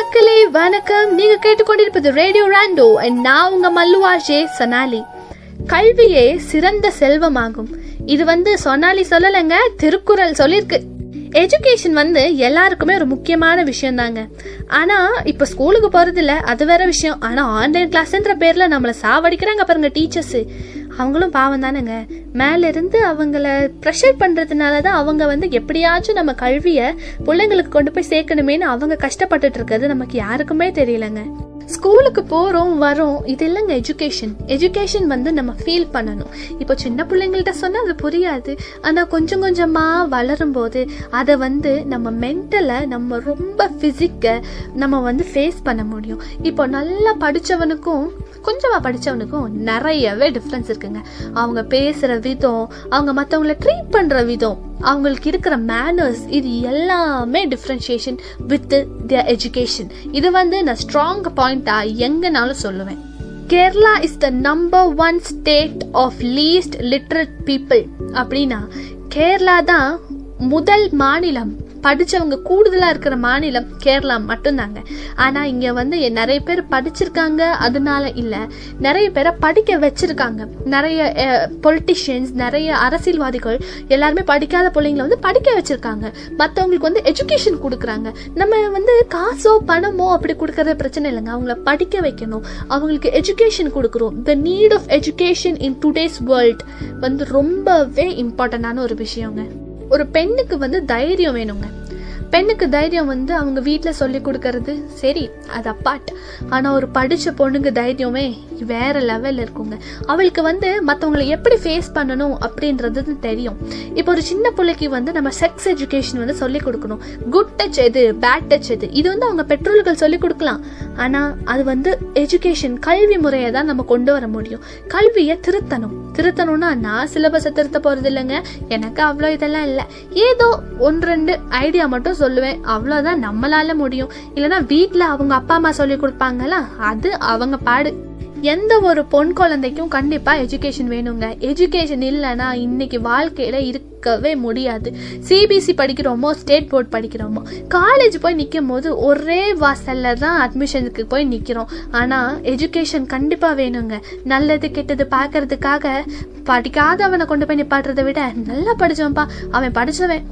மக்களே வணக்கம். நீங்க கேட்டுக்கொண்டிருப்பது ரேடியோ ராண்டோ அண்ட் நான் உங்க மல்லுவாஷே சொனாலி. சனாலி கல்வியே சிறந்த செல்வமாகும். இது வந்து சொனாலி சொல்லலைங்க திருக்குறள் சொல்லியிருக்கு எஜுகேஷன் வந்து எல்லாருக்குமே ஒரு முக்கியமான விஷயம் தாங்க ஆனா இப்ப ஸ்கூலுக்கு போறது இல்ல அது வேற விஷயம். ஆனா ஆன்லைன் கிளாஸ்ன்ற பேர்ல நம்மளை சாவடிக்கிறாங்க பாருங்க டீச்சர்ஸ் அவங்களும் பாவம் தானேங்க. மேலேருந்து அவங்கள ப்ரெஷர் பண்ணுறதுனால தான் அவங்க வந்து எப்படியாச்சும் நம்ம கல்வியை பிள்ளைங்களுக்கு கொண்டு போய் சேர்க்கணுமேனு அவங்க கஷ்டப்பட்டுட்டு இருக்கிறது நமக்கு யாருக்குமே தெரியலங்க. ஸ்கூலுக்கு போகிறோம் வரோம் இது இல்லைங்க எஜுகேஷன் எஜுகேஷன் வந்து நம்ம ஃபீல் பண்ணணும். இப்போ சின்ன பிள்ளைங்கள்ட்ட சொன்னால் அது புரியாது. ஆனால் கொஞ்சம் கொஞ்சமாக வளரும்போது அதை வந்து நம்ம மென்டலை நம்ம ரொம்ப ஃபிசிக்கை நம்ம வந்து ஃபேஸ் பண்ண முடியும். இப்போ நல்லா படித்தவனுக்கும் கொஞ்சமாக படித்தவனுக்கும் நிறையவே டிஃப்ரென்ஸ் இருக்குங்க. அவங்க பேசுகிற விதம் அவங்க மற்றவங்கள ட்ரீட் பண்ணுற விதம் அவங்களுக்கு இருக்கிற மேனர்ஸ் இது எல்லாமே டிஃப்ரென்ஷியேஷன் வித் தியர் எஜுகேஷன் இது வந்து நான் ஸ்ட்ராங் பாயிண்டாக எங்கனாலும் சொல்லுவேன். Kerala is the number one state of least literate people அப்படின்னா கேரளா தான் முதல் மாநிலம். படித்தவங்க கூடுதலாக இருக்கிற மாநிலம் கேரளா மட்டும்தாங்க. ஆனால் இங்கே வந்து நிறைய பேர் படிச்சிருக்காங்க. அதனால இல்லை. நிறைய பேரை படிக்க வச்சிருக்காங்க. நிறைய பொலிட்டிஷியன்ஸ் நிறைய அரசியல்வாதிகள் எல்லாருமே படிக்காத பிள்ளைங்களை வந்து படிக்க வச்சிருக்காங்க. மற்றவங்களுக்கு வந்து எஜுகேஷன் கொடுக்குறாங்க. நம்ம வந்து காசோ பணமோ அப்படி கொடுக்கறது பிரச்சனை இல்லைங்க. அவங்கள படிக்க வைக்கணும். அவங்களுக்கு எஜுகேஷன் கொடுக்குறோம். The need of education in today's world வந்து ரொம்பவே இம்பார்ட்டண்டான ஒரு விஷயங்க. ஒரு பெண்ணுக்கு வந்து தைரியம் வேணுங்க. பெண்ணுக்கு தைரியம் வந்து அவங்க வீட்டில் சொல்லி கொடுக்கறது சரி அது அப்பாட் ஆனால் ஒரு படித்த பொண்ணுக்கு தைரியமே வேற லெவலில் இருக்குங்க. அவளுக்கு வந்து மற்றவங்களை எப்படி ஃபேஸ் பண்ணணும் அப்படின்றது தெரியும். இப்போ ஒரு சின்ன பிள்ளைக்கு வந்து நம்ம செக்ஸ் எஜுகேஷன் வந்து சொல்லி கொடுக்கணும். குட் டச் எது? பேட் டச் எது? இது வந்து அவங்க பெற்றோர்கள் சொல்லி கொடுக்கலாம். ஆனால் அது வந்து எஜுகேஷன் கல்வி முறையை தான் நம்ம கொண்டு வர முடியும். கல்வியை திருத்தணும். திருத்தணும்னா நான் சிலபஸை திருத்த போகிறது இல்லைங்க எனக்கு அவ்வளோ இதெல்லாம் இல்லை. ஏதோ ஒன்று ரெண்டு ஐடியா மட்டும் சொல்லுவேன். அவ்வளோதான் நம்மளால முடியும். இல்லைன்னா வீட்டில் அவங்க அப்பா அம்மா சொல்லி கொடுப்பாங்களா? அது அவங்க பாடு. எந்த ஒரு பொன் குழந்தைக்கும் கண்டிப்பாக எஜுகேஷன் வேணுங்க. எஜுகேஷன் இல்லைன்னா இன்னைக்கு வாழ்க்கையில் இருக்கவே முடியாது. சிபிஎஸ்சி படிக்கிறோமோ ஸ்டேட் போர்ட் படிக்கிறோமோ காலேஜ் போய் நிற்கும் போது ஒரே வாசலில் தான் அட்மிஷனுக்கு போய் நிற்கிறோம் ஆனால் எஜுகேஷன் கண்டிப்பாக வேணுங்க. நல்லது கெட்டது பார்க்கறதுக்காக படிக்காதவனை கொண்டு போய் நிப்பாட்டுறதை விட நல்லா படித்தவன்ப்பா அவன் படித்தவன்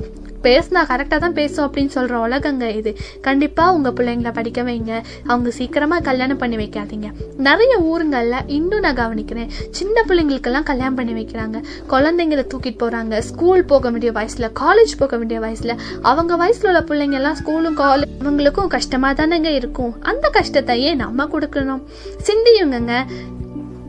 பேசினா கரெக்டாக தான் பேசும் அப்படின்னு சொல்கிற உலகங்க இது. கண்டிப்பாக உங்கள் பிள்ளைங்கள படிக்க வைங்க. அவங்க சீக்கிரமாக கல்யாணம் பண்ணி வைக்காதீங்க. நிறைய ஊருங்களில் இன்னும் நான் கவனிக்கிறேன். சின்ன பிள்ளைங்களுக்கெல்லாம் கல்யாணம் பண்ணி வைக்கிறாங்க. குழந்தைங்கள தூக்கிட்டு போகிறாங்க ஸ்கூல் போக வேண்டிய வயசில் காலேஜ் போக வேண்டிய வயசில் அவங்க வயசில் உள்ள பிள்ளைங்கெல்லாம் ஸ்கூலும் காலேஜ் அவங்களுக்கும் கஷ்டமாக தானேங்க இருக்கும். அந்த கஷ்டத்தை ஏன் நம்ம கொடுக்கணும். சிந்தியுங்கங்க.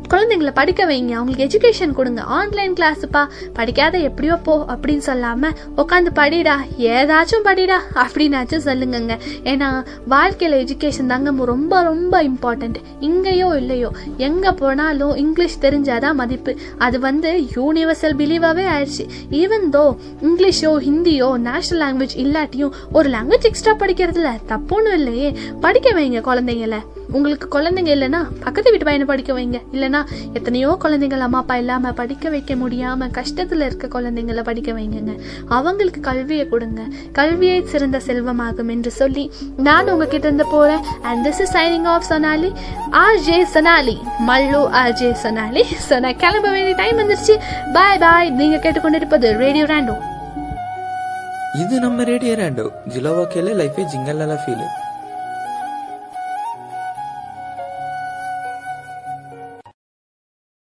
குழந்தைங்களை படிக்க வைங்க. அவங்களுக்கு எஜுகேஷன் கொடுங்க. ஆன்லைன் கிளாஸுப்பா படிக்காத எப்படியோ போ அப்படின்னு சொல்லாமல் உட்காந்து படிடா. ஏதாச்சும் படிடா. அப்படின்னாச்சும் சொல்லுங்கங்க. ஏன்னா வாழ்க்கையில் எஜுகேஷன் தாங்க ரொம்ப ரொம்ப இம்பார்ட்டண்ட் இங்கேயோ இல்லையோ எங்கே போனாலும் இங்கிலீஷ் தெரிஞ்சாதான் மதிப்பு. அது வந்து யூனிவர்சல் பிலீவாகவே ஆயிடுச்சு. ஈவன் தோ இங்கிலீஷோ ஹிந்தியோ நேஷனல் லாங்குவேஜ் இல்லாட்டியும் ஒரு லாங்குவேஜ் எக்ஸ்ட்ரா படிக்கிறதுல தப்புன்னு இல்லையே. படிக்க வைங்க குழந்தைங்கள. உங்களுக்கு குழந்தைங்க இல்லைன்னா பக்கத்து வீட்டு பையனை படிக்க வைங்க. இல்லைன்னா எத்தனையோ குழந்தைங்கள் அம்மா அப்பா இல்லாமல் படிக்க வைக்க முடியாமல் கஷ்டத்தில் இருக்க குழந்தைங்களை படிக்க வைங்கங்க. அவங்களுக்கு கல்வியை கொடுங்க. கல்வியை சிறந்த செல்வமாகும் என்று சொல்லி நான் உங்ககிட்ட இருந்து போகிறேன் and this is signing off Sonali R J Sanali Mallu R J Sonali so நான் கிளம்ப வேண்டிய டைம் வந்துருச்சு. பாய் பாய் நீங்கள் கேட்டுக்கொண்டிருப்பது ரேடியோ ரேண்டோ இது நம்ம ரேடியோ ரேண்டோ ஜிலோவா கேளு லைஃபே ஜிங்கல்லால ஃபீல்